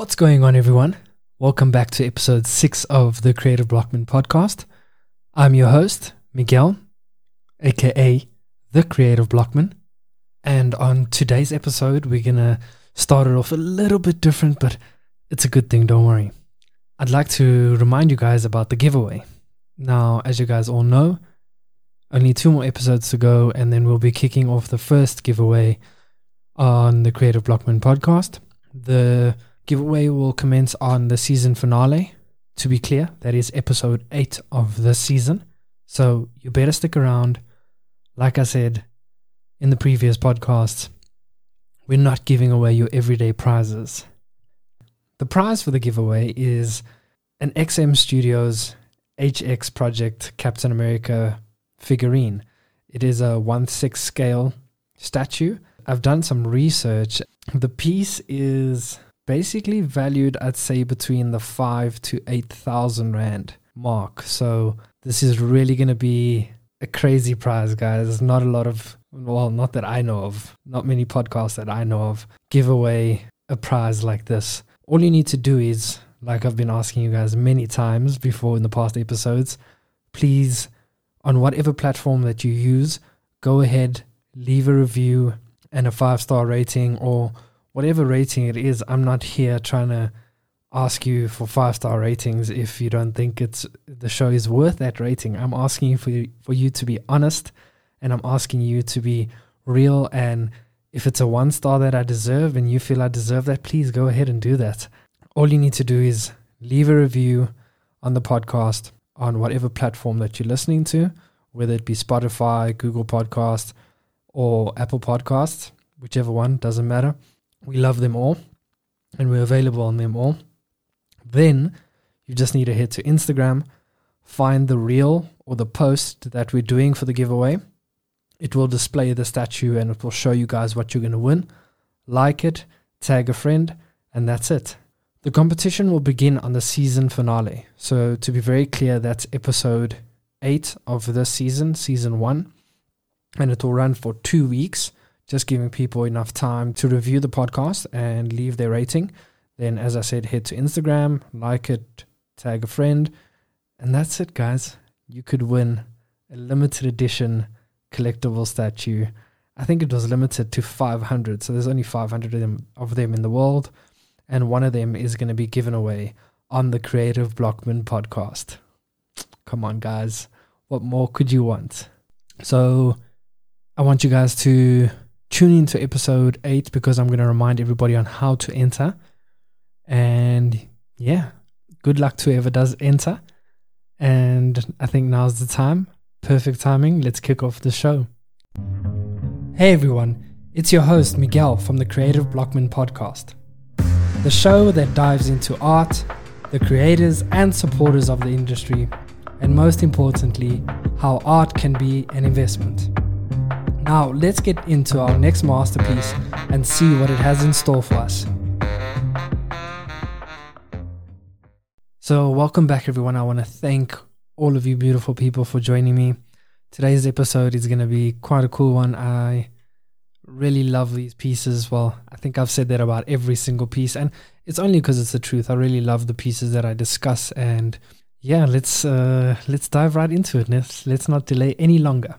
What's going on, everyone? Welcome back to episode six of the Creative Blockman podcast. I'm your host, Miguel, aka the Creative Blockman. And on today's episode, we're going to start it off a little bit different, but it's a good thing, don't worry. I'd like to remind you guys about the giveaway. Now, as you guys all know, only two more episodes to go, and then we'll be kicking off the first giveaway on the Creative Blockman podcast. The giveaway will commence on the season finale. To be clear, that is episode 8 of the season. So you better stick around. Like I said in the previous podcasts, we're not giving away your everyday prizes. The prize for the giveaway is an XM Studios HX Project Captain America figurine. It is a 1 6 scale statue. I've done some research. The piece is basically valued at say between the five to eight thousand rand mark. So this is really gonna be a crazy prize, guys. There's not a lot of well, not that I know of, not many podcasts that I know of give away a prize like this. All you need to do is, like I've been asking you guys many times before in the past episodes, please, on whatever platform that you use, go ahead, leave a review and a five star rating or whatever rating it is, I'm not here trying to ask you for five star ratings if you don't think it's the show is worth that rating. I'm asking you for you, for you to be honest, and I'm asking you to be real. And if it's a one star that I deserve, and you feel I deserve that, please go ahead and do that. All you need to do is leave a review on the podcast on whatever platform that you're listening to, whether it be Spotify, Google Podcast, or Apple Podcasts, whichever one doesn't matter we love them all and we're available on them all. Then you just need to head to Instagram, find the reel or the post that we're doing for the giveaway. It will display the statue and it will show you guys what you're going to win. Like it, tag a friend, and that's it. The competition will begin on the season finale. So, to be very clear, that's episode 8 of this season, season 1. And it will run for two weeks just giving people enough time to review the podcast and leave their rating. Then, as I said, head to Instagram, like it, tag a friend, and that's it, guys. You could win a limited edition collectible statue. I think it was limited to 500, so there's only 500 of them, of them in the world, and one of them is going to be given away on the Creative Blockman podcast. Come on, guys. What more could you want? So, I want you guys to tune into episode eight because I'm going to remind everybody on how to enter. And yeah, good luck to whoever does enter. And I think now's the time. Perfect timing. Let's kick off the show. Hey everyone, it's your host Miguel from the Creative Blockman podcast, the show that dives into art, the creators and supporters of the industry, and most importantly, how art can be an investment. Now, let's get into our next masterpiece and see what it has in store for us. So, welcome back, everyone. I want to thank all of you beautiful people for joining me. Today's episode is going to be quite a cool one. I really love these pieces. Well, I think I've said that about every single piece, and it's only because it's the truth. I really love the pieces that I discuss, and yeah, let's uh, let's dive right into it. Let's let's not delay any longer.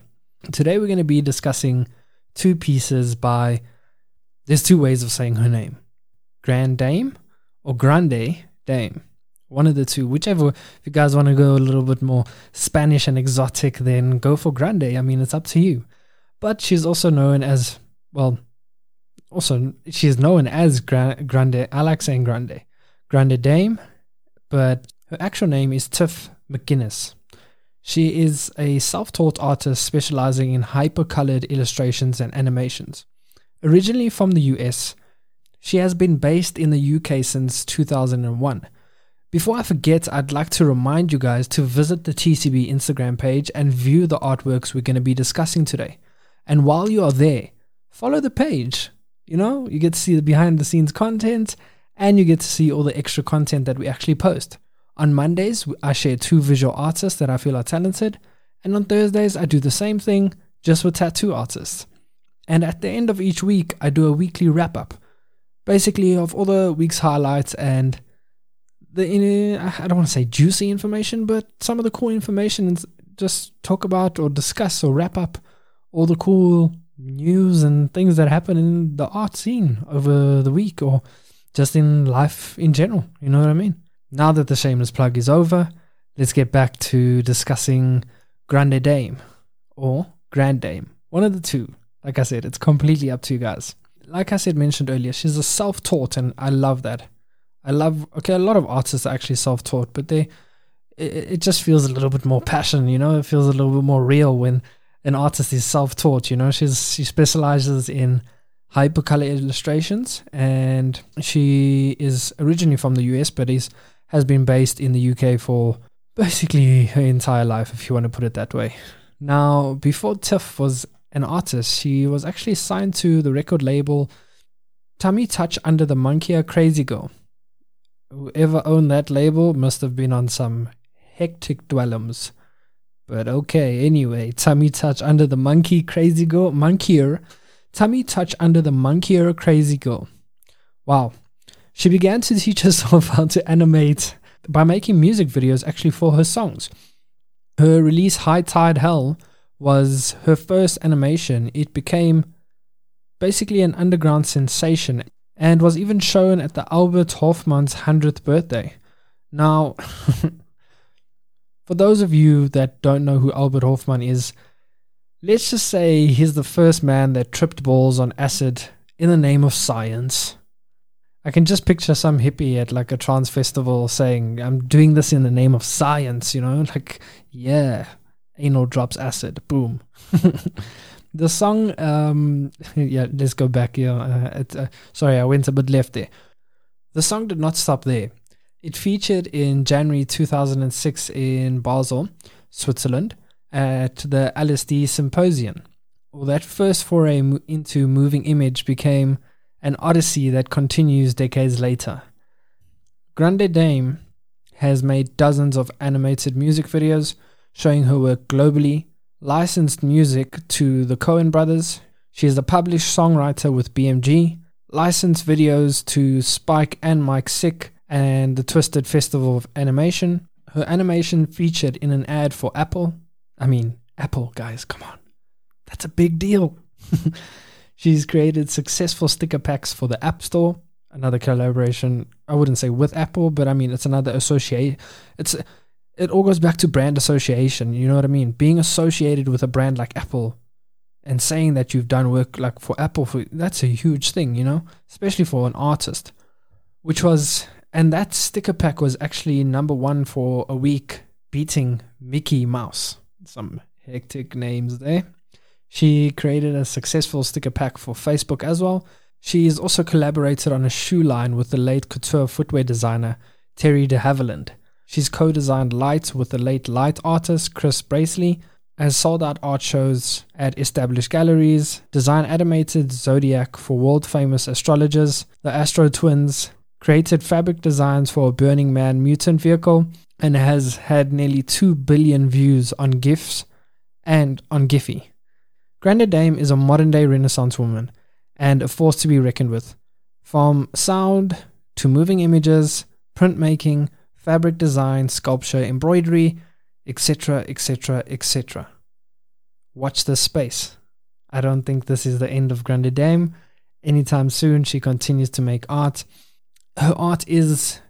Today we're going to be discussing two pieces by, there's two ways of saying her name Grand Dame or Grande Dame. One of the two, whichever. If you guys want to go a little bit more Spanish and exotic, then go for Grande. I mean, it's up to you. But she's also known as, well, also, she's known as Grande. I like saying Grande. Grande Dame, but her actual name is Tiff McGinnis. She is a self taught artist specializing in hyper-colored illustrations and animations. Originally from the US, she has been based in the UK since 2001. Before I forget, I'd like to remind you guys to visit the TCB Instagram page and view the artworks we're going to be discussing today. And while you are there, follow the page. You know, you get to see the behind the scenes content and you get to see all the extra content that we actually post. On Mondays, I share two visual artists that I feel are talented, and on Thursdays, I do the same thing just with tattoo artists. And at the end of each week, I do a weekly wrap up. basically of all the week's highlights and the I don't want to say juicy information, but some of the cool information and just talk about or discuss or wrap up all the cool news and things that happen in the art scene over the week or just in life in general. You know what I mean? Now that the shameless plug is over, let's get back to discussing Grande Dame or Grand Dame. One of the two. Like I said, it's completely up to you guys. Like I said, mentioned earlier, she's a self taught, and I love that. I love, okay, a lot of artists are actually self taught, but they, it, it just feels a little bit more passion, you know? It feels a little bit more real when an artist is self taught, you know? She's, she specializes in hypercolor illustrations and she is originally from the US, but is, has been based in the UK for basically her entire life, if you want to put it that way. Now, before Tiff was an artist, she was actually signed to the record label Tummy Touch under the Monkey or Crazy Girl. Whoever owned that label must have been on some hectic dwellums. But okay, anyway, Tummy Touch under the Monkey Crazy Girl, Monkeyer, Tummy Touch under the Monkeyer Crazy Girl. Wow. She began to teach herself how to animate by making music videos actually for her songs. Her release High Tide Hell was her first animation. It became basically an underground sensation and was even shown at the Albert Hofmann's 100th birthday. Now, for those of you that don't know who Albert Hofmann is, let's just say he's the first man that tripped balls on acid in the name of science. I can just picture some hippie at like a trance festival saying, I'm doing this in the name of science, you know? Like, yeah, anal drops acid, boom. the song, um, yeah, let's go back here. Uh, it, uh, sorry, I went a bit left there. The song did not stop there. It featured in January 2006 in Basel, Switzerland, at the LSD Symposium. Well, that first foray into moving image became an odyssey that continues decades later. Grande Dame has made dozens of animated music videos showing her work globally, licensed music to the Coen brothers. She is a published songwriter with BMG, licensed videos to Spike and Mike Sick and the Twisted Festival of Animation. Her animation featured in an ad for Apple. I mean, Apple, guys, come on. That's a big deal. She's created successful sticker packs for the App Store, another collaboration. I wouldn't say with Apple, but I mean it's another associate. It's it all goes back to brand association. You know what I mean? Being associated with a brand like Apple and saying that you've done work like for Apple for that's a huge thing, you know, especially for an artist. Which was and that sticker pack was actually number one for a week, beating Mickey Mouse. Some hectic names there. She created a successful sticker pack for Facebook as well. She's also collaborated on a shoe line with the late couture footwear designer Terry de Havilland. She's co designed lights with the late light artist Chris Bracey has sold out art shows at established galleries, designed animated zodiac for world famous astrologers, the Astro Twins, created fabric designs for a Burning Man mutant vehicle, and has had nearly 2 billion views on GIFs and on Giphy. Grande Dame is a modern day Renaissance woman and a force to be reckoned with. From sound to moving images, printmaking, fabric design, sculpture, embroidery, etc., etc., etc. Watch this space. I don't think this is the end of Grande Dame. Anytime soon, she continues to make art. Her art is,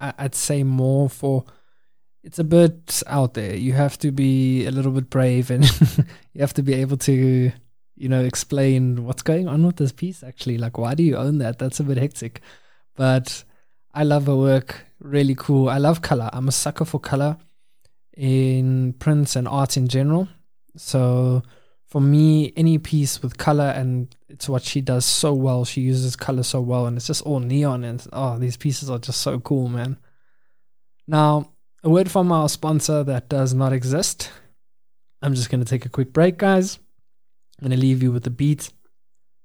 I'd say, more for it's a bit out there. You have to be a little bit brave and you have to be able to, you know, explain what's going on with this piece actually. Like, why do you own that? That's a bit hectic. But I love her work. Really cool. I love color. I'm a sucker for color in prints and art in general. So for me, any piece with color and it's what she does so well. She uses color so well and it's just all neon and oh, these pieces are just so cool, man. Now, a word from our sponsor that does not exist. I'm just going to take a quick break, guys. I'm going to leave you with the beat.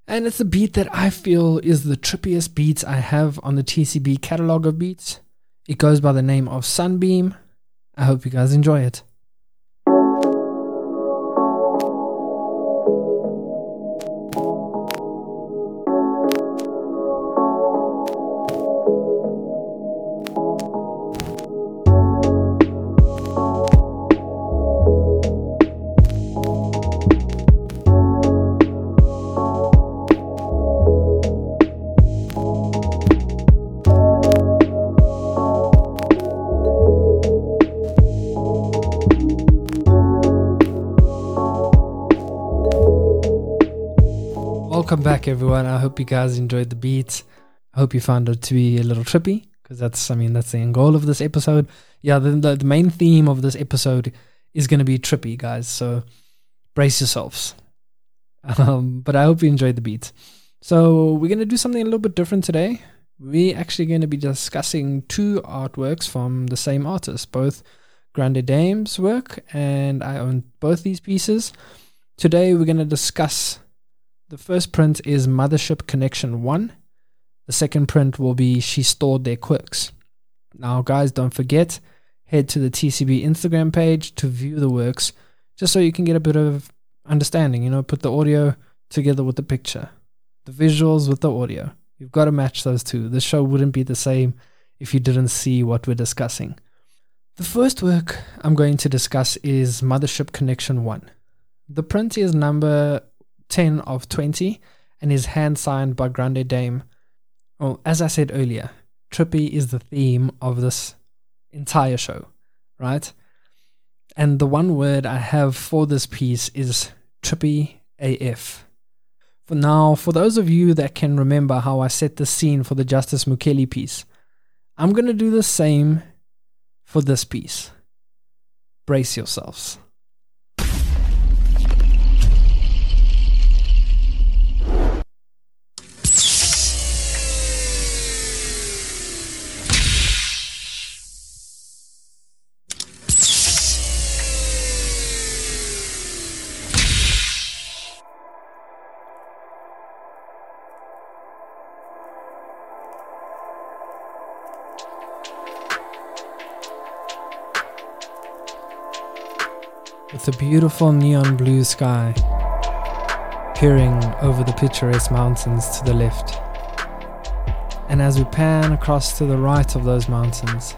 And it's a beat that I feel is the trippiest beat I have on the TCB catalog of beats. It goes by the name of Sunbeam. I hope you guys enjoy it. Welcome back, everyone. I hope you guys enjoyed the beat. I hope you found it to be a little trippy because that's, I mean, that's the end goal of this episode. Yeah, the, the, the main theme of this episode is going to be trippy, guys. So brace yourselves. Um, but I hope you enjoyed the beat. So we're going to do something a little bit different today. We're actually going to be discussing two artworks from the same artist, both Grande Dame's work, and I own both these pieces. Today we're going to discuss the first print is Mothership Connection 1. The second print will be She Stored Their Quirks. Now, guys, don't forget, head to the TCB Instagram page to view the works, just so you can get a bit of understanding. You know, put the audio together with the picture, the visuals with the audio. You've got to match those two. The show wouldn't be the same if you didn't see what we're discussing. The first work I'm going to discuss is Mothership Connection 1. The print is number 10 of 20 and is hand signed by Grande Dame. Well, as I said earlier, trippy is the theme of this entire show, right? And the one word I have for this piece is trippy AF. For now, for those of you that can remember how I set the scene for the Justice Mukheli piece, I'm going to do the same for this piece. Brace yourselves. With a beautiful neon blue sky peering over the picturesque mountains to the left. And as we pan across to the right of those mountains,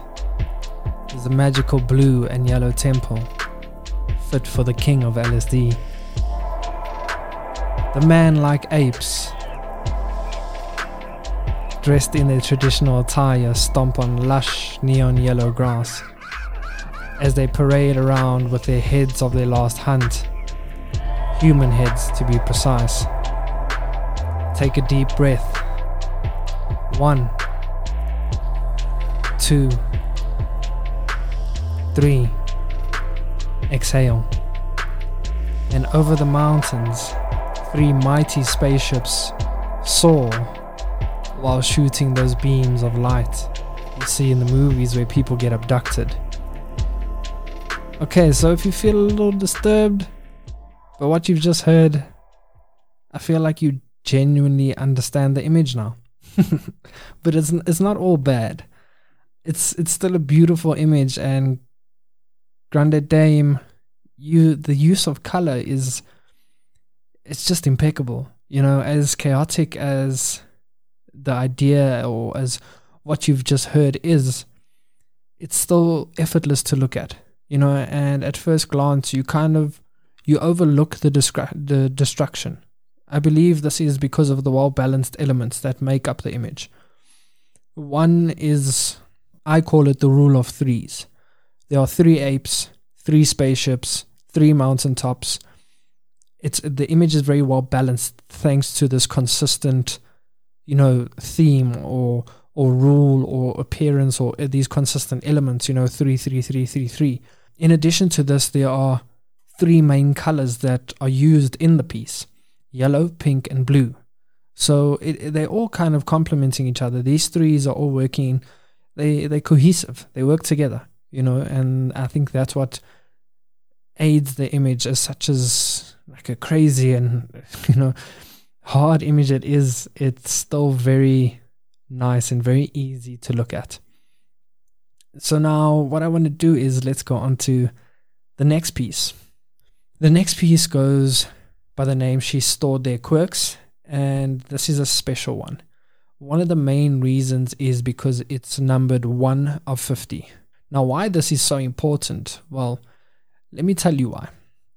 there's a magical blue and yellow temple fit for the king of LSD. The man like apes, dressed in their traditional attire, stomp on lush neon yellow grass as they parade around with their heads of their last hunt. Human heads, to be precise. Take a deep breath. One, two, three. Exhale. And over the mountains, three mighty spaceships soar while shooting those beams of light you see in the movies where people get abducted. Okay, so if you feel a little disturbed by what you've just heard, I feel like you genuinely understand the image now. but it's it's not all bad. It's it's still a beautiful image and Grande Dame you the use of color is it's just impeccable. You know, as chaotic as the idea or as what you've just heard is, it's still effortless to look at you know, and at first glance, you kind of you overlook the discra- the destruction. I believe this is because of the well balanced elements that make up the image. One is, I call it the rule of threes. There are three apes, three spaceships, three mountaintops. It's the image is very well balanced thanks to this consistent, you know, theme or or rule or appearance or uh, these consistent elements. You know, three, three, three, three, three. In addition to this, there are three main colors that are used in the piece yellow, pink, and blue. So it, they're all kind of complementing each other. These threes are all working, they, they're cohesive, they work together, you know, and I think that's what aids the image as such as like a crazy and, you know, hard image it is, it's still very nice and very easy to look at. So now what I want to do is let's go on to the next piece. The next piece goes by the name She Stored Their Quirks, and this is a special one. One of the main reasons is because it's numbered 1 of 50. Now, why this is so important? Well, let me tell you why.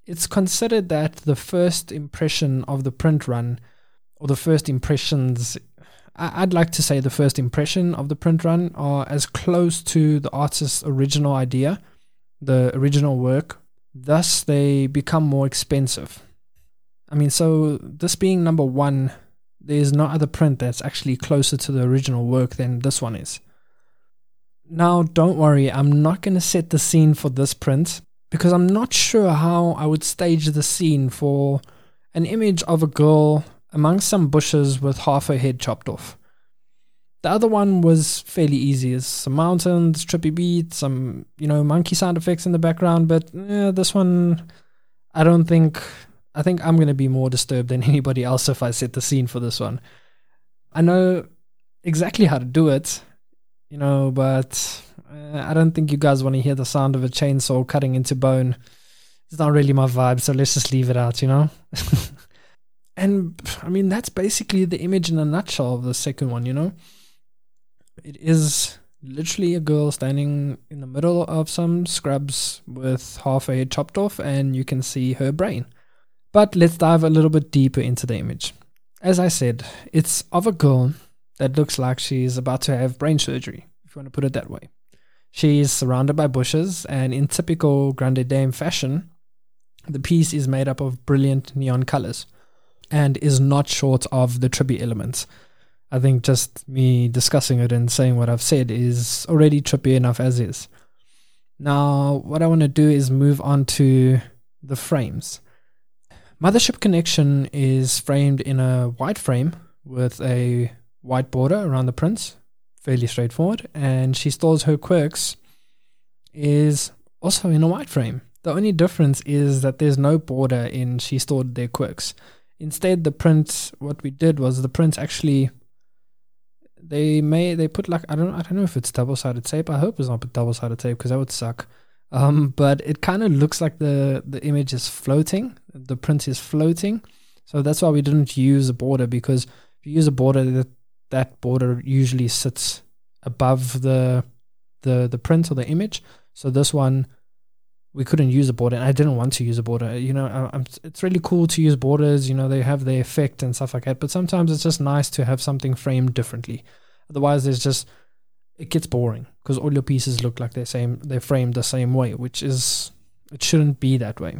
It's considered that the first impression of the print run, or the first impressions I'd like to say the first impression of the print run are as close to the artist's original idea, the original work. Thus, they become more expensive. I mean, so this being number one there's no other print that's actually closer to the original work than this one is. Now, don't worry, I'm not going to set the scene for this print because I'm not sure how I would stage the scene for an image of a girl amongst some bushes with half her head chopped off. The other one was fairly easy. It's some mountains, trippy beats, some, you know, monkey sound effects in the background, but this one, I don't think, I think I'm going to be more disturbed than anybody else if I set the scene for this one. I know exactly how to do it, you know, but uh, I don't think you guys want to hear the sound of a chainsaw cutting into bone. It's not really my vibe, so let's just leave it out, you know? and I mean, that's basically the image in a nutshell of the second one, you know? It is literally a girl standing in the middle of some scrubs with half a head chopped off, and you can see her brain. But let's dive a little bit deeper into the image. As I said, it's of a girl that looks like she's about to have brain surgery, if you want to put it that way. She's surrounded by bushes, and in typical Grande Dame fashion, the piece is made up of brilliant neon colors and is not short of the trippy elements. I think just me discussing it and saying what I've said is already trippy enough as is. Now, what I want to do is move on to the frames. Mothership Connection is framed in a white frame with a white border around the prints, fairly straightforward, and she stores her quirks is also in a white frame. The only difference is that there's no border in she stored their quirks. Instead, the print, what we did was the print actually they may they put like I don't I don't know if it's double sided tape. I hope it's not double sided tape because that would suck. Um, but it kind of looks like the the image is floating. The print is floating, so that's why we didn't use a border because if you use a border, that that border usually sits above the the the print or the image. So this one we couldn't use a border and I didn't want to use a border. You know, I, it's really cool to use borders, you know, they have their effect and stuff like that, but sometimes it's just nice to have something framed differently. Otherwise, there's just, it gets boring because all your pieces look like they're same, they're framed the same way, which is, it shouldn't be that way.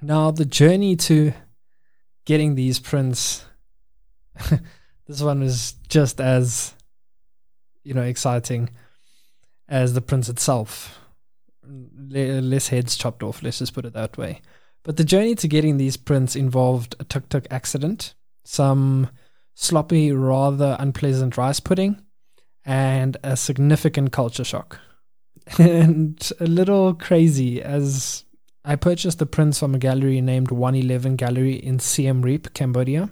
Now, the journey to getting these prints, this one is just as, you know, exciting as the prints itself less heads chopped off, let's just put it that way. But the journey to getting these prints involved a tuk tuk accident, some sloppy, rather unpleasant rice pudding, and a significant culture shock. and a little crazy as I purchased the prints from a gallery named 111 Gallery in Siem Reap, Cambodia.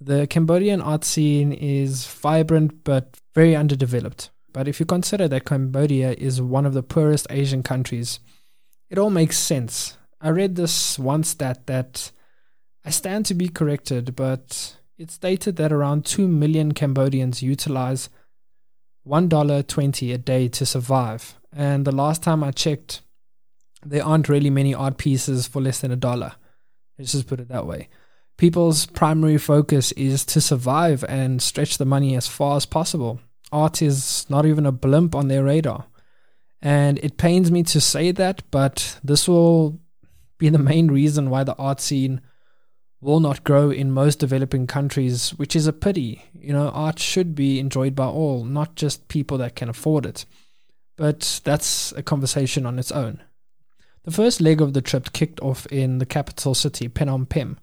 The Cambodian art scene is vibrant but very underdeveloped. But if you consider that Cambodia is one of the poorest Asian countries, it all makes sense. I read this one stat that I stand to be corrected, but it stated that around 2 million Cambodians utilize $1.20 a day to survive. And the last time I checked, there aren't really many art pieces for less than a dollar. Let's just put it that way. People's primary focus is to survive and stretch the money as far as possible art is not even a blimp on their radar. And it pains me to say that, but this will be the main reason why the art scene will not grow in most developing countries, which is a pity. You know, art should be enjoyed by all, not just people that can afford it. But that's a conversation on its own. The first leg of the trip kicked off in the capital city, Phnom Penh,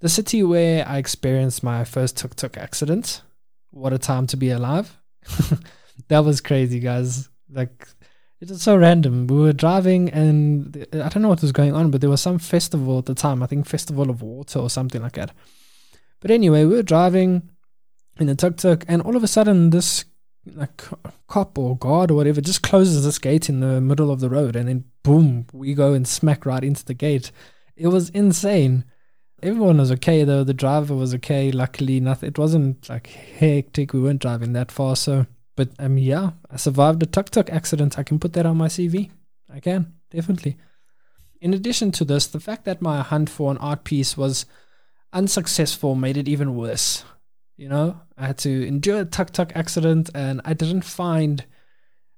the city where I experienced my first tuk tuk accident. What a time to be alive. that was crazy, guys. Like, it was so random. We were driving, and I don't know what was going on, but there was some festival at the time. I think Festival of Water or something like that. But anyway, we were driving in a tuk tuk, and all of a sudden, this like cop or guard or whatever just closes this gate in the middle of the road, and then boom, we go and smack right into the gate. It was insane. Everyone was okay though. The driver was okay. Luckily, nothing. It wasn't like hectic. We weren't driving that far, so. But um, yeah, I survived a tuk tuk accident. I can put that on my CV. I can definitely. In addition to this, the fact that my hunt for an art piece was unsuccessful made it even worse. You know, I had to endure a tuk tuk accident, and I didn't find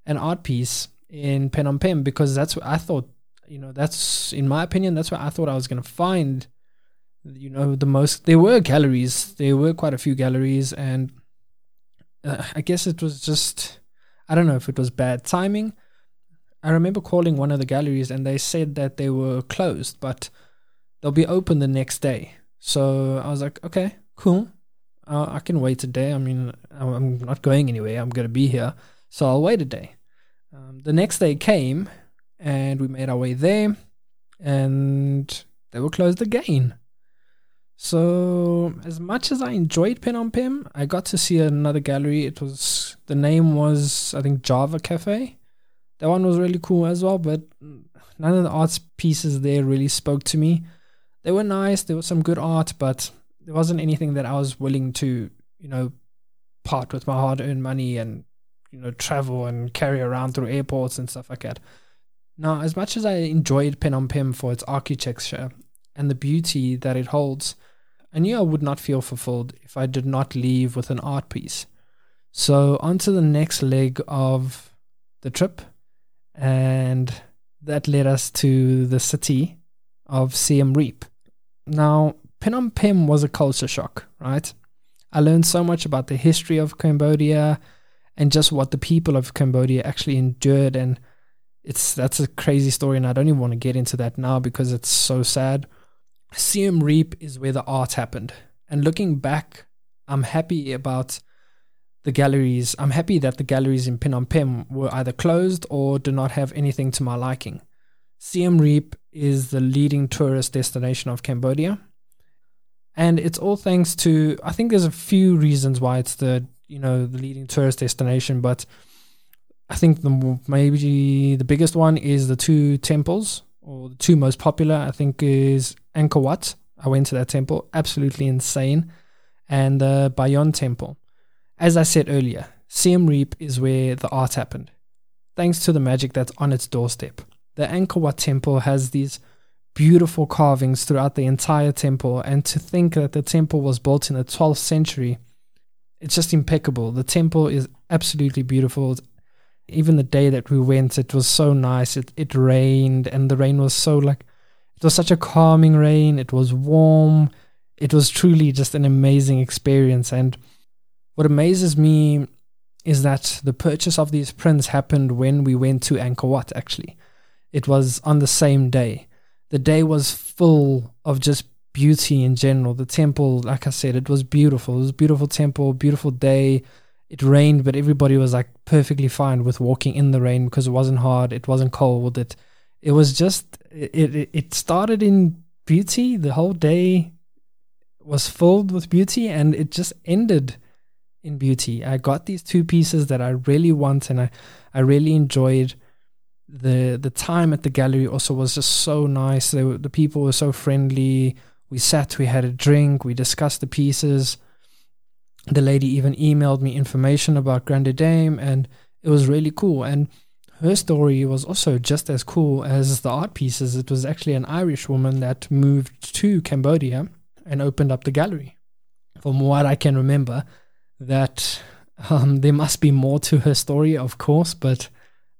an art piece in Phnom Penh because that's what I thought. You know, that's in my opinion, that's what I thought I was going to find you know, the most. There were galleries. There were quite a few galleries, and uh, I guess it was just. I don't know if it was bad timing. I remember calling one of the galleries, and they said that they were closed, but they'll be open the next day. So I was like, okay, cool. Uh, I can wait a day. I mean, I'm not going anywhere. I'm going to be here. So I'll wait a day. Um, the next day came and we made our way there and they were closed again. So as much as I enjoyed Phnom Penh, I got to see another gallery. It was the name was I think Java Cafe. That one was really cool as well, but none of the art pieces there really spoke to me. They were nice. There was some good art, but there wasn't anything that I was willing to, you know, part with my hard-earned money and you know travel and carry around through airports and stuff like that. Now, as much as I enjoyed Phnom Penh for its architecture and the beauty that it holds, I knew I would not feel fulfilled if I did not leave with an art piece. So, on to the next leg of the trip, and that led us to the city of Siem Reap. Now, Phnom Penh was a culture shock, right? I learned so much about the history of Cambodia and just what the people of Cambodia actually endured and it's that's a crazy story and I don't even want to get into that now because it's so sad. Siem Reap is where the art happened. And looking back, I'm happy about the galleries. I'm happy that the galleries in Phnom Penh were either closed or do not have anything to my liking. Siem Reap is the leading tourist destination of Cambodia. And it's all thanks to I think there's a few reasons why it's the you know the leading tourist destination, but I think the maybe the biggest one is the two temples or the two most popular. I think is Angkor Wat. I went to that temple, absolutely insane, and the Bayon Temple. As I said earlier, Siem Reap is where the art happened, thanks to the magic that's on its doorstep. The Angkor Wat Temple has these beautiful carvings throughout the entire temple, and to think that the temple was built in the 12th century, it's just impeccable. The temple is absolutely beautiful. Even the day that we went, it was so nice. It it rained, and the rain was so like it was such a calming rain. It was warm. It was truly just an amazing experience. And what amazes me is that the purchase of these prints happened when we went to Angkor Wat. Actually, it was on the same day the day was full of just beauty in general. The temple, like I said, it was beautiful. It was a beautiful temple, beautiful day. It rained, but everybody was like perfectly fine with walking in the rain because it wasn't hard, it wasn't cold. It it was just it it, it started in beauty. The whole day was filled with beauty and it just ended in beauty. I got these two pieces that I really want and I, I really enjoyed the the time at the gallery also was just so nice. Were, the people were so friendly. We sat, we had a drink, we discussed the pieces. The lady even emailed me information about Grande Dame, and it was really cool. And her story was also just as cool as the art pieces. It was actually an Irish woman that moved to Cambodia and opened up the gallery. From what I can remember, that um, there must be more to her story, of course, but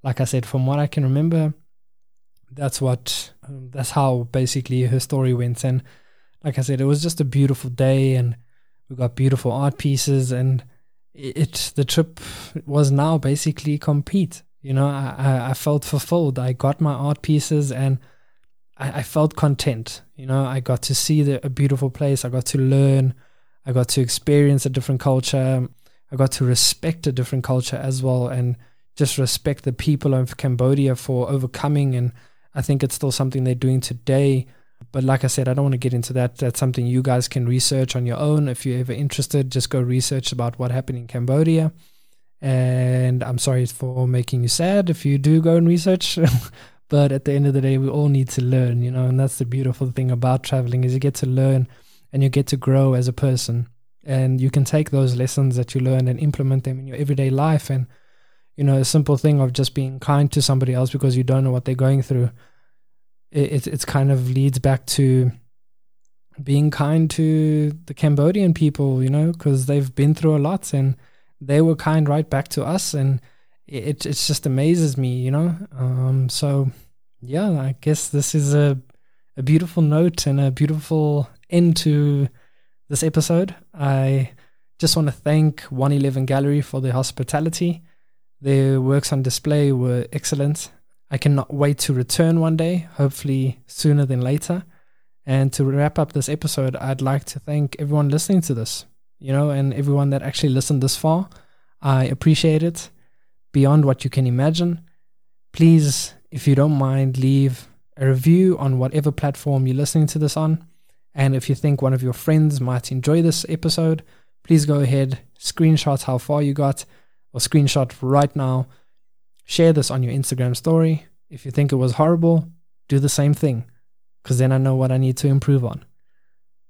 like I said, from what I can remember, that's what um, that's how basically her story went. And like I said, it was just a beautiful day, and we got beautiful art pieces, and it, the trip was now basically complete. You know, I, I felt fulfilled. I got my art pieces, and I, I felt content. You know, I got to see the, a beautiful place. I got to learn. I got to experience a different culture. I got to respect a different culture as well, and just respect the people of Cambodia for overcoming. And I think it's still something they're doing today. But like I said, I don't want to get into that. That's something you guys can research on your own. If you're ever interested, just go research about what happened in Cambodia. And I'm sorry for making you sad if you do go and research. but at the end of the day, we all need to learn, you know, and that's the beautiful thing about traveling is you get to learn and you get to grow as a person. And you can take those lessons that you learn and implement them in your everyday life. And you know, a simple thing of just being kind to somebody else because you don't know what they're going through. It it it's kind of leads back to being kind to the Cambodian people, you know, because they've been through a lot and they were kind right back to us, and it it just amazes me, you know. Um, so yeah, I guess this is a a beautiful note and a beautiful end to this episode, I just want to thank 111 Gallery for their hospitality. Their works on display were excellent. I cannot wait to return one day, hopefully sooner than later. And to wrap up this episode, I'd like to thank everyone listening to this, you know, and everyone that actually listened this far. I appreciate it beyond what you can imagine. Please, if you don't mind, leave a review on whatever platform you're listening to this on. And if you think one of your friends might enjoy this episode, please go ahead, screenshot how far you got, or screenshot right now. Share this on your Instagram story. If you think it was horrible, do the same thing, because then I know what I need to improve on.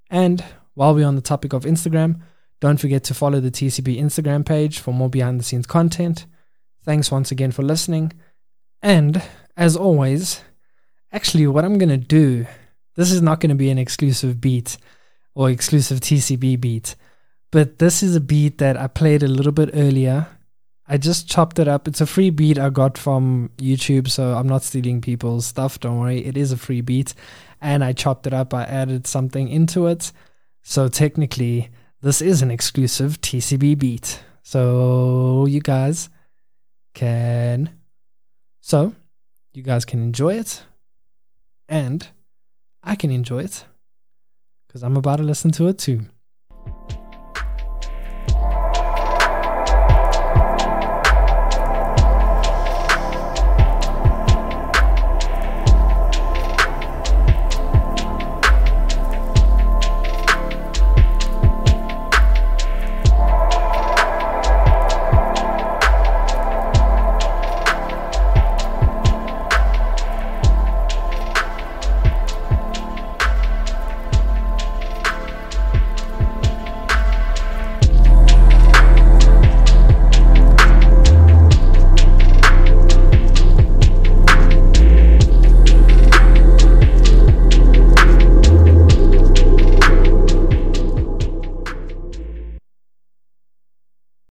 And while we're on the topic of Instagram, don't forget to follow the TCB Instagram page for more behind the scenes content. Thanks once again for listening. And as always, actually, what I'm going to do, this is not going to be an exclusive beat or exclusive TCB beat, but this is a beat that I played a little bit earlier. I just chopped it up. It's a free beat I got from YouTube, so I'm not stealing people's stuff. Don't worry, it is a free beat. And I chopped it up, I added something into it. So technically, this is an exclusive TCB beat. So you guys can so you guys can enjoy it and I can enjoy it because I'm about to listen to it too.